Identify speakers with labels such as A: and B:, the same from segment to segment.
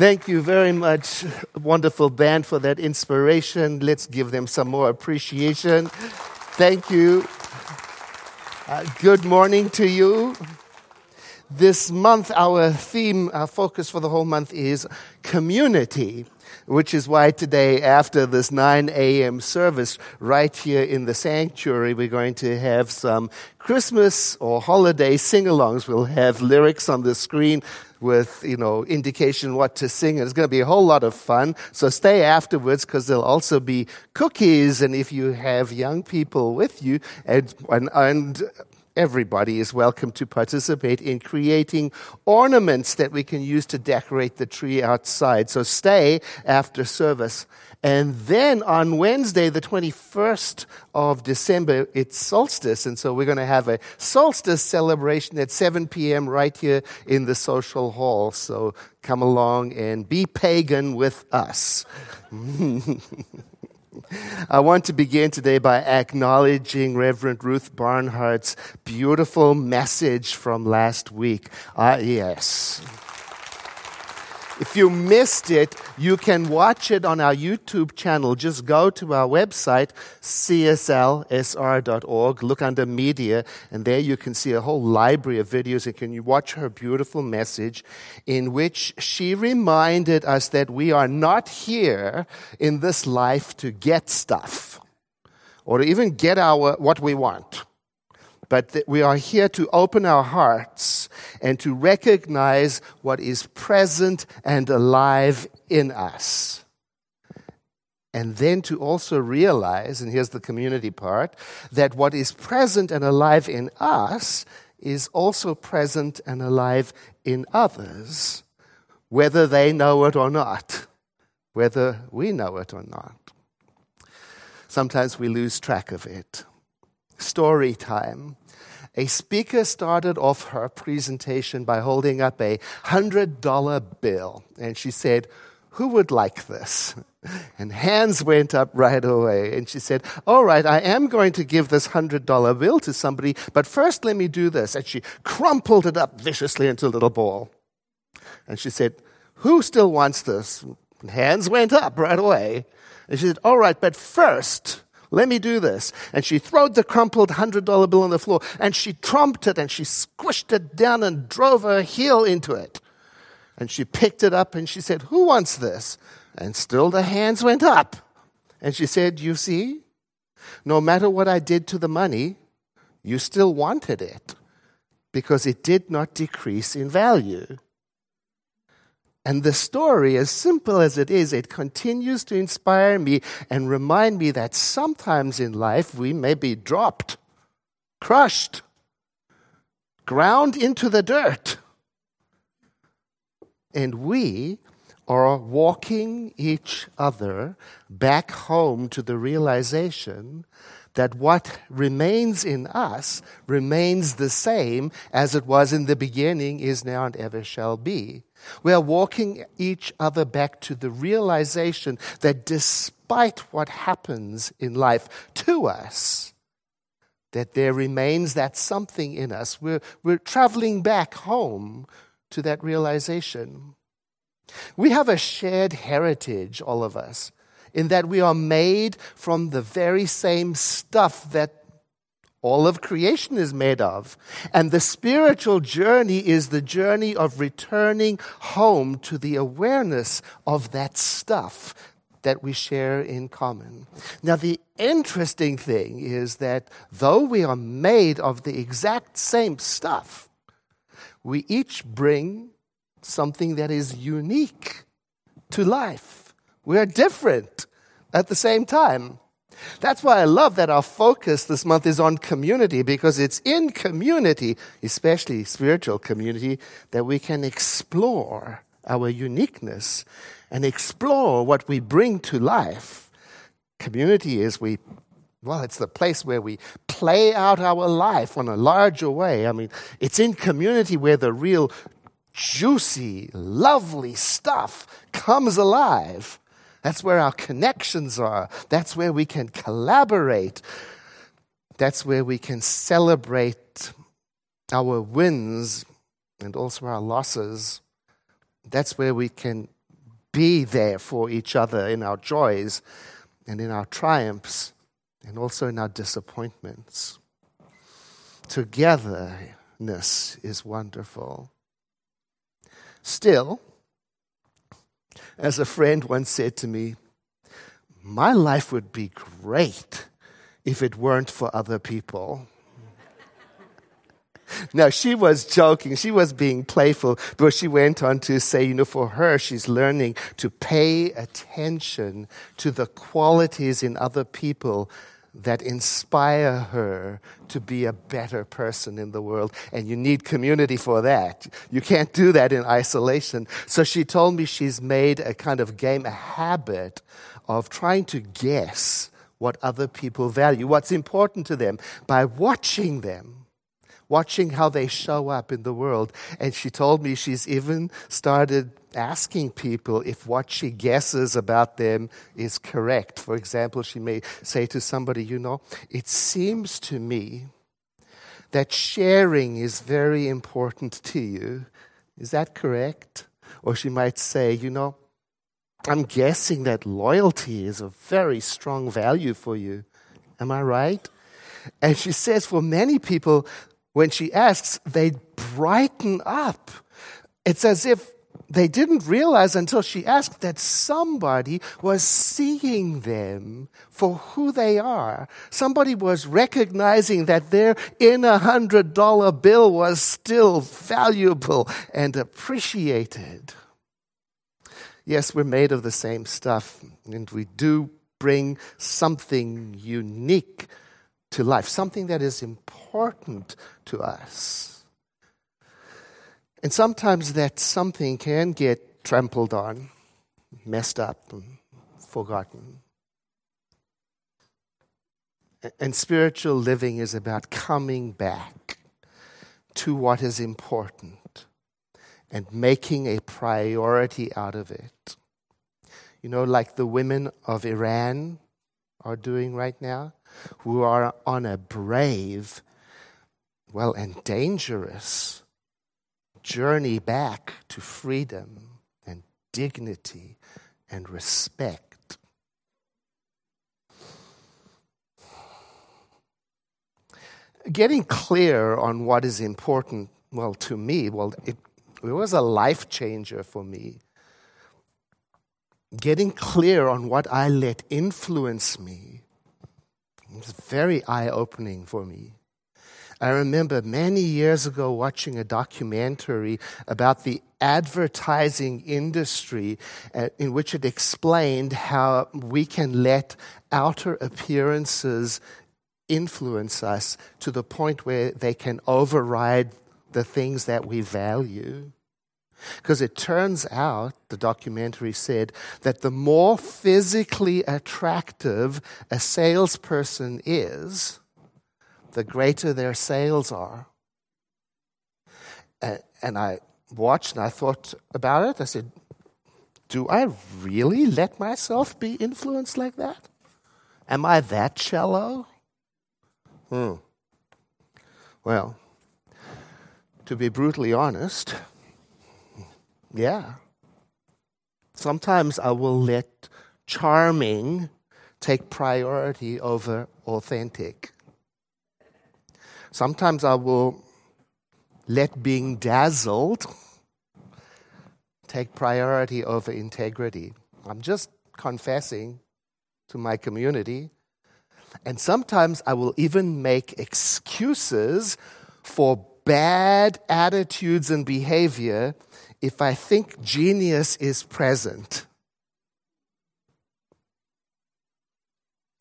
A: Thank you very much, wonderful band, for that inspiration. Let's give them some more appreciation. Thank you. Uh, good morning to you. This month, our theme, our focus for the whole month is community, which is why today, after this 9 a.m. service, right here in the sanctuary, we're going to have some Christmas or holiday sing alongs. We'll have lyrics on the screen with, you know, indication what to sing. And it's going to be a whole lot of fun. So stay afterwards because there'll also be cookies. And if you have young people with you and, and, and everybody is welcome to participate in creating ornaments that we can use to decorate the tree outside. So stay after service. And then on Wednesday, the 21st of December, it's solstice. And so we're going to have a solstice celebration at 7 p.m. right here in the social hall. So come along and be pagan with us. I want to begin today by acknowledging Reverend Ruth Barnhart's beautiful message from last week. Ah, yes. If you missed it, you can watch it on our YouTube channel. Just go to our website, cslsr.org, look under media, and there you can see a whole library of videos and can you watch her beautiful message in which she reminded us that we are not here in this life to get stuff or to even get our, what we want but we are here to open our hearts and to recognize what is present and alive in us. And then to also realize, and here's the community part, that what is present and alive in us is also present and alive in others, whether they know it or not, whether we know it or not. Sometimes we lose track of it. Story time a speaker started off her presentation by holding up a $100 bill. And she said, Who would like this? And hands went up right away. And she said, All right, I am going to give this $100 bill to somebody, but first let me do this. And she crumpled it up viciously into a little ball. And she said, Who still wants this? And hands went up right away. And she said, All right, but first, let me do this. And she throwed the crumpled $100 bill on the floor and she trumped it and she squished it down and drove her heel into it. And she picked it up and she said, Who wants this? And still the hands went up. And she said, You see, no matter what I did to the money, you still wanted it because it did not decrease in value. And the story, as simple as it is, it continues to inspire me and remind me that sometimes in life we may be dropped, crushed, ground into the dirt. And we are walking each other back home to the realization that what remains in us remains the same as it was in the beginning, is now, and ever shall be. We are walking each other back to the realization that despite what happens in life to us, that there remains that something in us. We're, we're traveling back home to that realization. We have a shared heritage, all of us, in that we are made from the very same stuff that all of creation is made of. And the spiritual journey is the journey of returning home to the awareness of that stuff that we share in common. Now, the interesting thing is that though we are made of the exact same stuff, we each bring something that is unique to life. We are different at the same time. That's why I love that our focus this month is on community because it's in community, especially spiritual community, that we can explore our uniqueness and explore what we bring to life. Community is we well, it's the place where we play out our life on a larger way. I mean, it's in community where the real juicy, lovely stuff comes alive. That's where our connections are. That's where we can collaborate. That's where we can celebrate our wins and also our losses. That's where we can be there for each other in our joys and in our triumphs and also in our disappointments. Togetherness is wonderful. Still, as a friend once said to me, my life would be great if it weren't for other people. Now, she was joking. She was being playful, but she went on to say, you know, for her, she's learning to pay attention to the qualities in other people that inspire her to be a better person in the world. And you need community for that. You can't do that in isolation. So she told me she's made a kind of game, a habit of trying to guess what other people value, what's important to them, by watching them watching how they show up in the world. And she told me she's even started asking people if what she guesses about them is correct. For example, she may say to somebody, You know, it seems to me that sharing is very important to you. Is that correct? Or she might say, You know, I'm guessing that loyalty is a very strong value for you. Am I right? And she says, for many people, when she asks, they brighten up. It's as if they didn't realize until she asked that somebody was seeing them for who they are. Somebody was recognizing that their in a hundred dollar bill was still valuable and appreciated. Yes, we're made of the same stuff, and we do bring something unique to life, something that is important to us. And sometimes that something can get trampled on, messed up, and forgotten. And spiritual living is about coming back to what is important and making a priority out of it. You know, like the women of Iran are doing right now who are on a brave, well, and dangerous journey back to freedom and dignity and respect. Getting clear on what is important, well, to me, well, it, it was a life changer for me. Getting clear on what I let influence me it's very eye opening for me. I remember many years ago watching a documentary about the advertising industry uh, in which it explained how we can let outer appearances influence us to the point where they can override the things that we value. Because it turns out, the documentary said, that the more physically attractive a salesperson is, the greater their sales are. And I watched and I thought about it. I said, Do I really let myself be influenced like that? Am I that shallow? Hmm. Well, to be brutally honest, yeah. Sometimes I will let charming take priority over authentic. Sometimes I will let being dazzled take priority over integrity. I'm just confessing to my community. And sometimes I will even make excuses for bad attitudes and behavior if I think genius is present.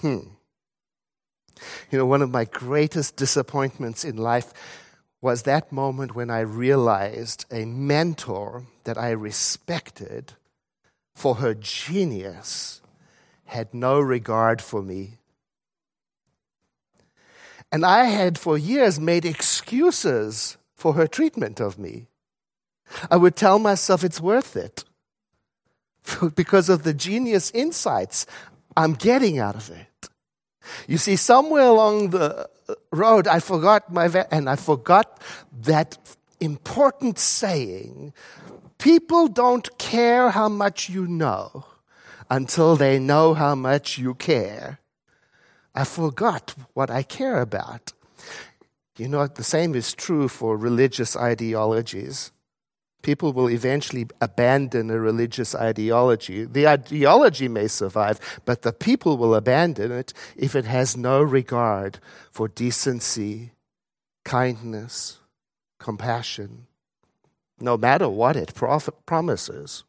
A: Hmm. You know, one of my greatest disappointments in life was that moment when I realized a mentor that I respected for her genius had no regard for me. And I had for years made excuses for her treatment of me. I would tell myself it's worth it because of the genius insights I'm getting out of it. You see, somewhere along the road, I forgot my, and I forgot that important saying People don't care how much you know until they know how much you care. I forgot what I care about. You know, the same is true for religious ideologies. People will eventually abandon a religious ideology. The ideology may survive, but the people will abandon it if it has no regard for decency, kindness, compassion, no matter what it promises.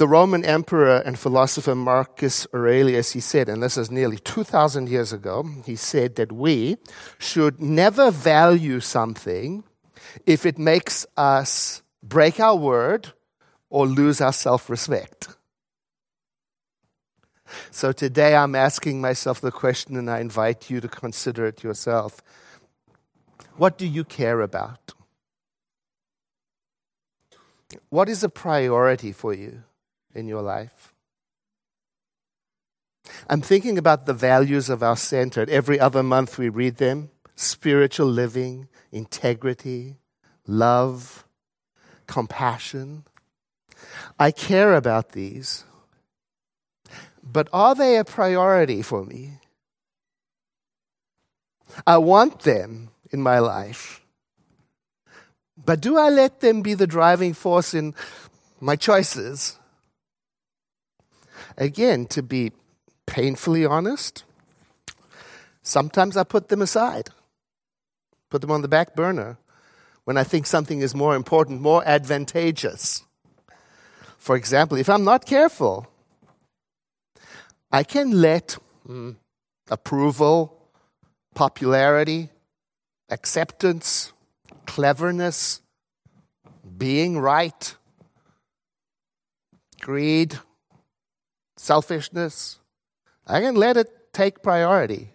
A: The Roman emperor and philosopher Marcus Aurelius, he said, and this is nearly 2,000 years ago, he said that we should never value something if it makes us break our word or lose our self respect. So today I'm asking myself the question, and I invite you to consider it yourself. What do you care about? What is a priority for you? In your life? I'm thinking about the values of our center. Every other month we read them spiritual living, integrity, love, compassion. I care about these, but are they a priority for me? I want them in my life. But do I let them be the driving force in my choices? Again, to be painfully honest, sometimes I put them aside, put them on the back burner when I think something is more important, more advantageous. For example, if I'm not careful, I can let mm, approval, popularity, acceptance, cleverness, being right, greed, selfishness, I can let it take priority.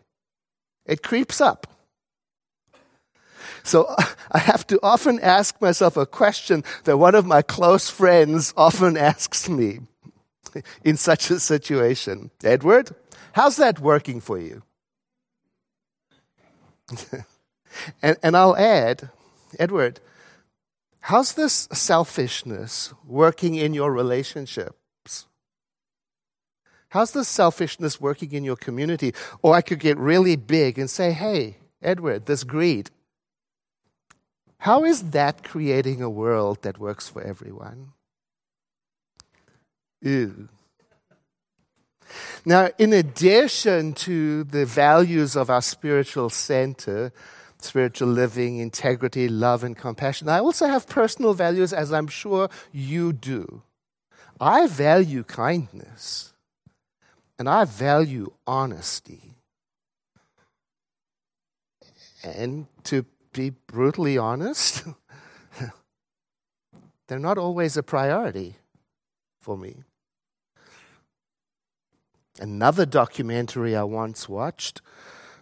A: It creeps up. So I have to often ask myself a question that one of my close friends often asks me in such a situation Edward, how's that working for you? and, and I'll add, Edward, how's this selfishness working in your relationship? How's the selfishness working in your community? Or I could get really big and say, hey, Edward, this greed. How is that creating a world that works for everyone? Ew. Now, in addition to the values of our spiritual center, spiritual living, integrity, love, and compassion, I also have personal values, as I'm sure you do. I value kindness. And I value honesty. And to be brutally honest, they're not always a priority for me. Another documentary I once watched,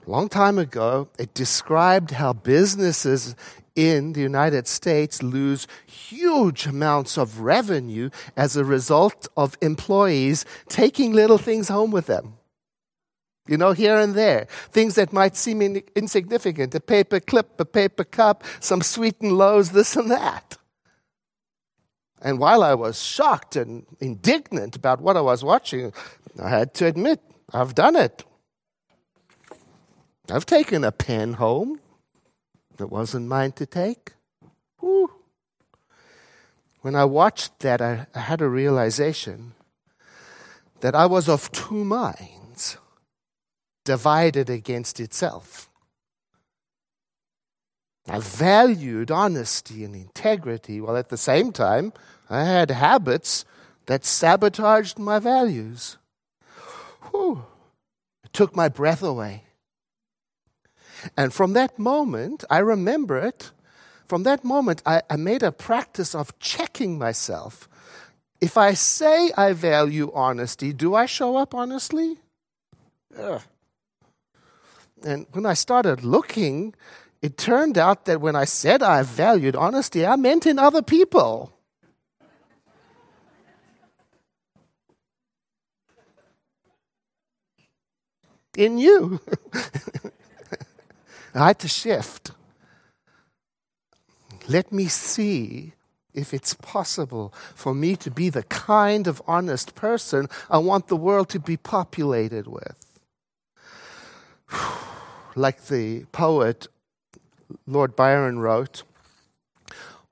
A: a long time ago, it described how businesses in the United States lose huge amounts of revenue as a result of employees taking little things home with them. You know, here and there. Things that might seem in- insignificant a paper clip, a paper cup, some Sweet'N Lows, this and that. And while I was shocked and indignant about what I was watching, I had to admit, I've done it. I've taken a pen home that wasn't mine to take. Whew. When I watched that, I, I had a realization that I was of two minds, divided against itself. I valued honesty and integrity, while at the same time, I had habits that sabotaged my values. Whew. It took my breath away. And from that moment, I remember it. From that moment, I, I made a practice of checking myself. If I say I value honesty, do I show up honestly? Ugh. And when I started looking, it turned out that when I said I valued honesty, I meant in other people. in you. I had to shift. let me see if it's possible for me to be the kind of honest person I want the world to be populated with. Like the poet Lord Byron wrote,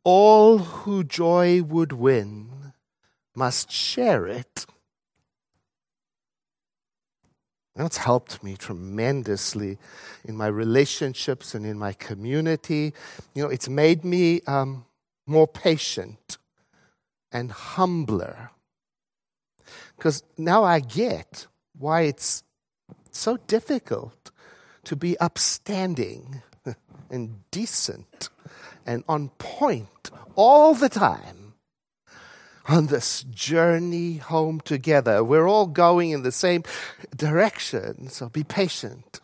A: all who joy would win must share it. That's helped me tremendously in my relationships and in my community. You know, it's made me um, more patient and humbler. Because now I get why it's so difficult to be upstanding and decent and on point all the time on this journey home together. We're all going in the same direction, so be patient.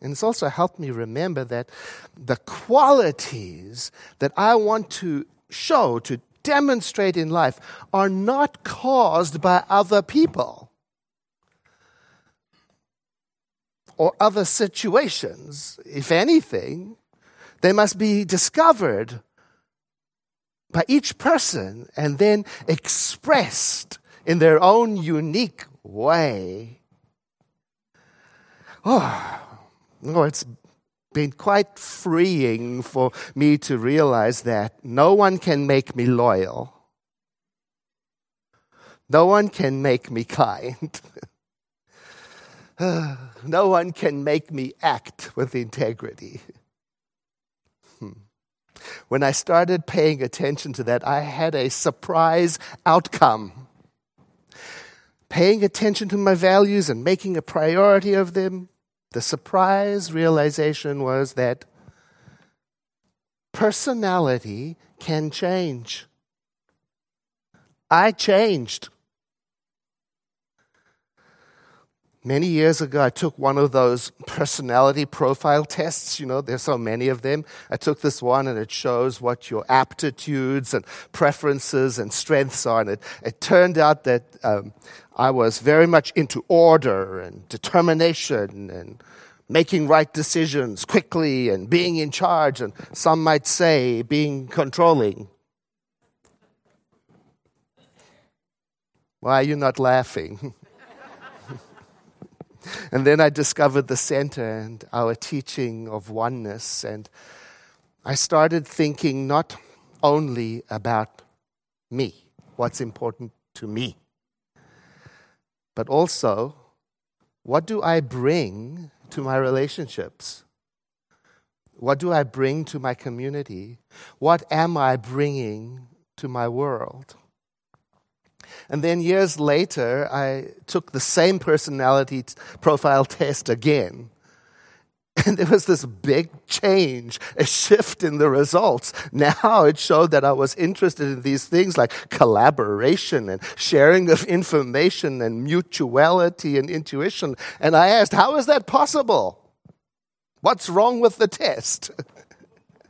A: And it's also helped me remember that the qualities that I want to show, to demonstrate in life, are not caused by other people or other situations. If anything, they must be discovered by each person and then expressed in their own unique way. Oh, oh, it's been quite freeing for me to realize that no one can make me loyal. No one can make me kind. no one can make me act with integrity. When I started paying attention to that, I had a surprise outcome. Paying attention to my values and making a priority of them, the surprise realization was that personality can change. I changed. Many years ago, I took one of those personality profile tests. You know, there's so many of them. I took this one and it shows what your aptitudes and preferences and strengths are. And it, it turned out that um, I was very much into order and determination and making right decisions quickly and being in charge, and some might say being controlling. Why are you not laughing? And then I discovered the center and our teaching of oneness. And I started thinking not only about me, what's important to me, but also what do I bring to my relationships? What do I bring to my community? What am I bringing to my world? And then years later, I took the same personality profile test again. And there was this big change, a shift in the results. Now it showed that I was interested in these things like collaboration and sharing of information and mutuality and intuition. And I asked, how is that possible? What's wrong with the test?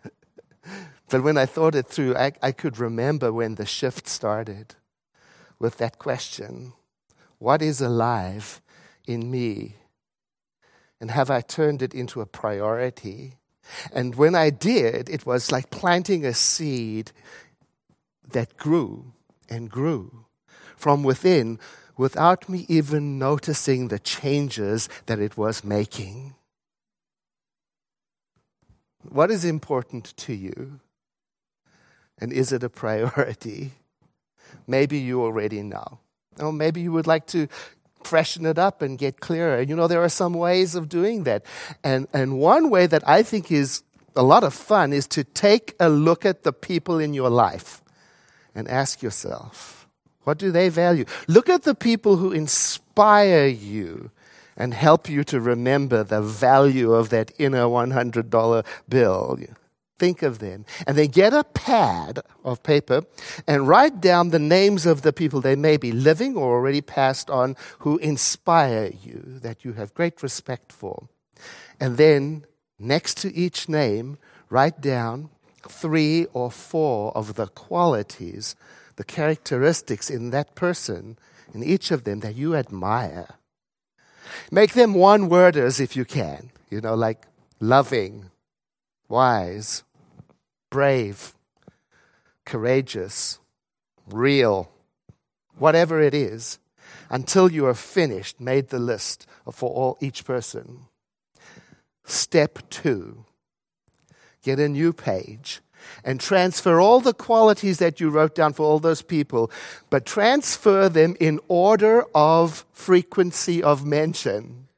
A: but when I thought it through, I, I could remember when the shift started with that question What is alive in me? And have I turned it into a priority? And when I did, it was like planting a seed that grew and grew from within without me even noticing the changes that it was making. What is important to you? And is it a priority? Maybe you already know. Or maybe you would like to freshen it up and get clearer. You know, there are some ways of doing that. And, and one way that I think is a lot of fun is to take a look at the people in your life and ask yourself, what do they value? Look at the people who inspire you and help you to remember the value of that inner $100 bill. Think of them. And they get a pad of paper and write down the names of the people they may be living or already passed on who inspire you, that you have great respect for. And then next to each name, write down three or four of the qualities, the characteristics in that person, in each of them that you admire. Make them one worders if you can, you know, like loving, wise, brave, courageous, real, whatever it is, until you are finished, made the list for all each person. Step two get a new page and transfer all the qualities that you wrote down for all those people, but transfer them in order of frequency of mention.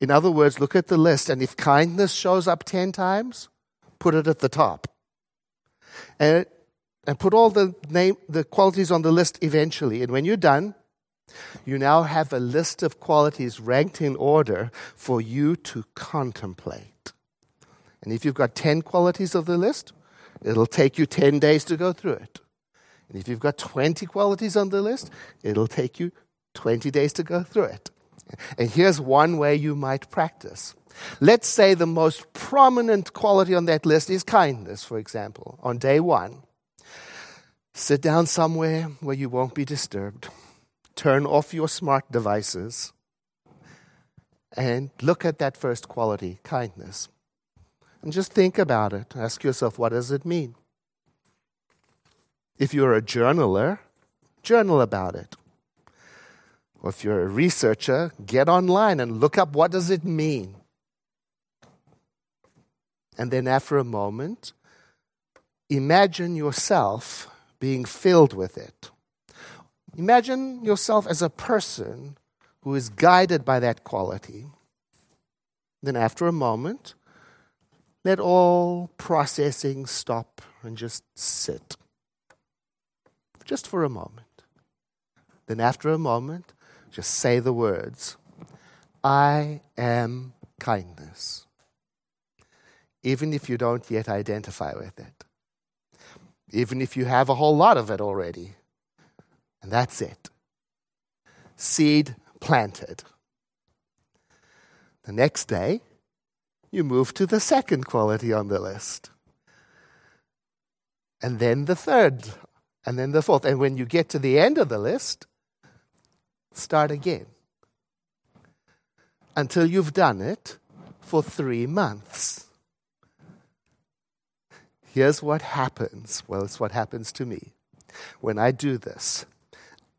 A: In other words, look at the list, and if kindness shows up 10 times, put it at the top. And, and put all the, name, the qualities on the list eventually. And when you're done, you now have a list of qualities ranked in order for you to contemplate. And if you've got 10 qualities of the list, it'll take you 10 days to go through it. And if you've got 20 qualities on the list, it'll take you 20 days to go through it. And here's one way you might practice. Let's say the most prominent quality on that list is kindness, for example, on day one. Sit down somewhere where you won't be disturbed. Turn off your smart devices and look at that first quality, kindness. And just think about it. Ask yourself, what does it mean? If you're a journaler, journal about it. Or if you're a researcher, get online and look up what does it mean. And then after a moment, imagine yourself being filled with it. Imagine yourself as a person who is guided by that quality. Then, after a moment, let all processing stop and just sit. Just for a moment. Then, after a moment, just say the words I am kindness. Even if you don't yet identify with it. Even if you have a whole lot of it already. And that's it. Seed planted. The next day, you move to the second quality on the list. And then the third, and then the fourth. And when you get to the end of the list, start again until you've done it for three months. Here's what happens. Well, it's what happens to me. When I do this,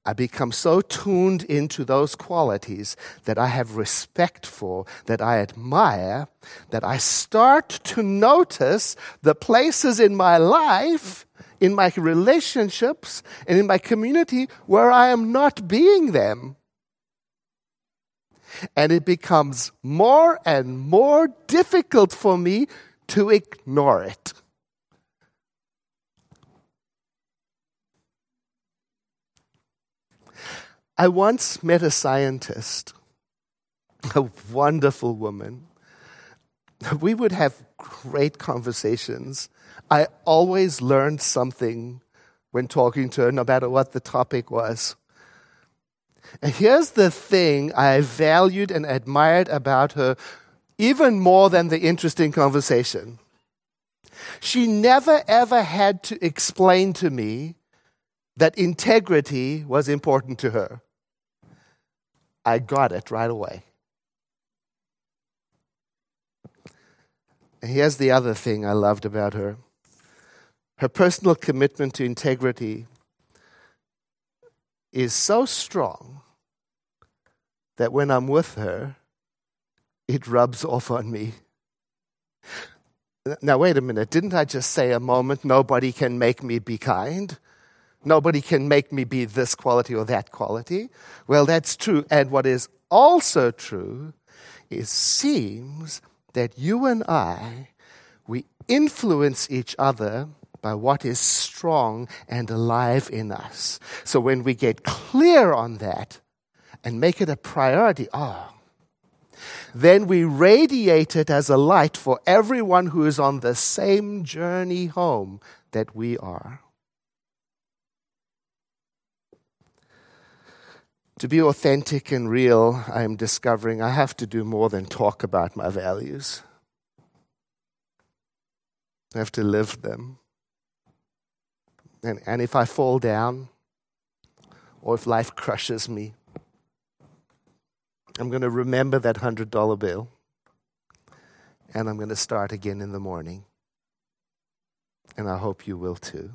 A: I become so tuned into those qualities that I have respect for, that I admire, that I start to notice the places in my life, in my relationships, and in my community where I am not being them. And it becomes more and more difficult for me to ignore it. I once met a scientist, a wonderful woman. We would have great conversations. I always learned something when talking to her, no matter what the topic was. And here's the thing I valued and admired about her even more than the interesting conversation. She never ever had to explain to me that integrity was important to her. I got it right away. Here's the other thing I loved about her her personal commitment to integrity is so strong that when I'm with her, it rubs off on me. Now, wait a minute. Didn't I just say a moment, nobody can make me be kind? Nobody can make me be this quality or that quality. Well, that's true. And what is also true is seems that you and I, we influence each other by what is strong and alive in us. So when we get clear on that and make it a priority, ah, oh, then we radiate it as a light for everyone who is on the same journey home that we are. To be authentic and real, I am discovering I have to do more than talk about my values. I have to live them. And, and if I fall down, or if life crushes me, I'm going to remember that $100 bill and I'm going to start again in the morning. and I hope you will too.